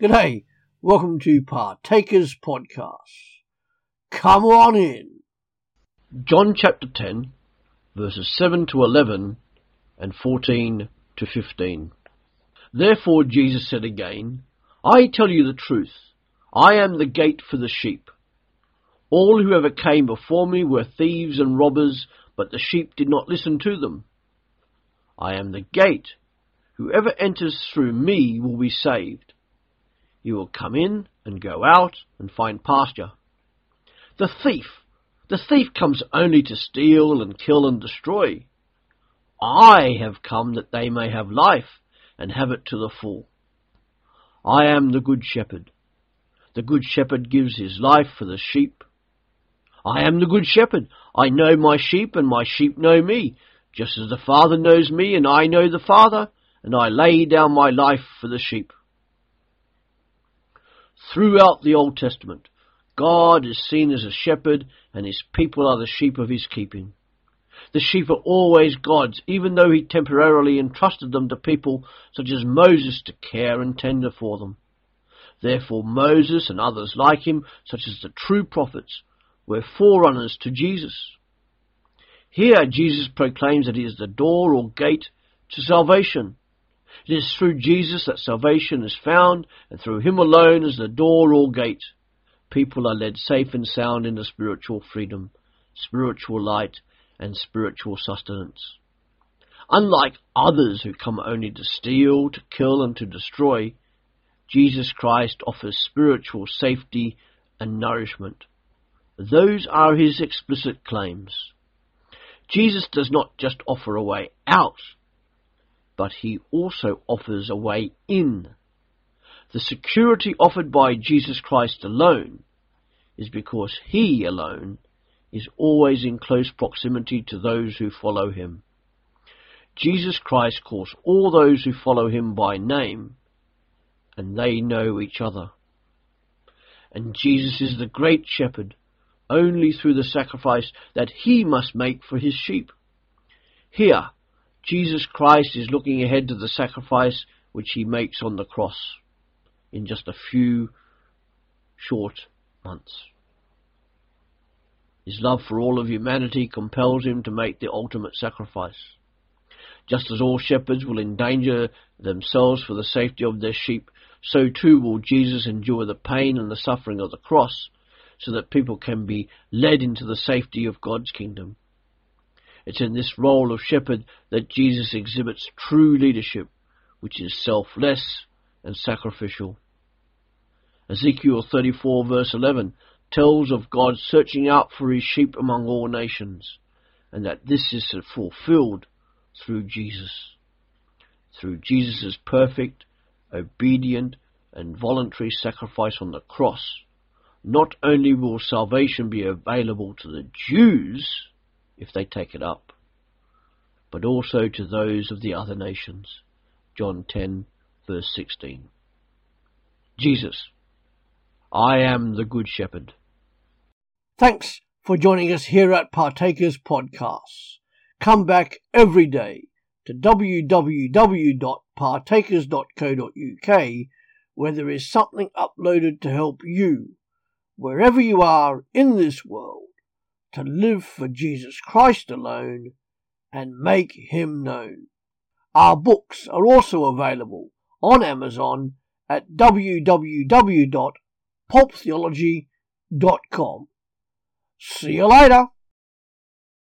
G'day, welcome to Partakers Podcast. Come on in. John chapter 10, verses 7 to 11 and 14 to 15. Therefore Jesus said again, I tell you the truth, I am the gate for the sheep. All who ever came before me were thieves and robbers, but the sheep did not listen to them. I am the gate. Whoever enters through me will be saved. He will come in and go out and find pasture. The thief, the thief comes only to steal and kill and destroy. I have come that they may have life and have it to the full. I am the good shepherd. The good shepherd gives his life for the sheep. I am the good shepherd. I know my sheep and my sheep know me, just as the Father knows me and I know the Father, and I lay down my life for the sheep. Throughout the Old Testament, God is seen as a shepherd and his people are the sheep of his keeping. The sheep are always God's, even though he temporarily entrusted them to people such as Moses to care and tender for them. Therefore Moses and others like him, such as the true prophets, were forerunners to Jesus. Here Jesus proclaims that he is the door or gate to salvation. It is through Jesus that salvation is found, and through him alone as the door or gate. People are led safe and sound into spiritual freedom, spiritual light, and spiritual sustenance. Unlike others who come only to steal, to kill, and to destroy, Jesus Christ offers spiritual safety and nourishment. Those are his explicit claims. Jesus does not just offer a way out, but he also offers a way in. The security offered by Jesus Christ alone is because he alone is always in close proximity to those who follow him. Jesus Christ calls all those who follow him by name, and they know each other. And Jesus is the great shepherd only through the sacrifice that he must make for his sheep. Here, Jesus Christ is looking ahead to the sacrifice which he makes on the cross in just a few short months. His love for all of humanity compels him to make the ultimate sacrifice. Just as all shepherds will endanger themselves for the safety of their sheep, so too will Jesus endure the pain and the suffering of the cross so that people can be led into the safety of God's kingdom. It's in this role of shepherd that Jesus exhibits true leadership, which is selfless and sacrificial. Ezekiel 34 verse 11 tells of God searching out for his sheep among all nations, and that this is fulfilled through Jesus. Through Jesus' perfect, obedient, and voluntary sacrifice on the cross, not only will salvation be available to the Jews if they take it up, but also to those of the other nations. John 10, verse 16. Jesus, I am the Good Shepherd. Thanks for joining us here at Partakers Podcasts. Come back every day to www.partakers.co.uk where there is something uploaded to help you wherever you are in this world, to live for Jesus Christ alone and make Him known. Our books are also available on Amazon at www.pulptheology.com. See you later.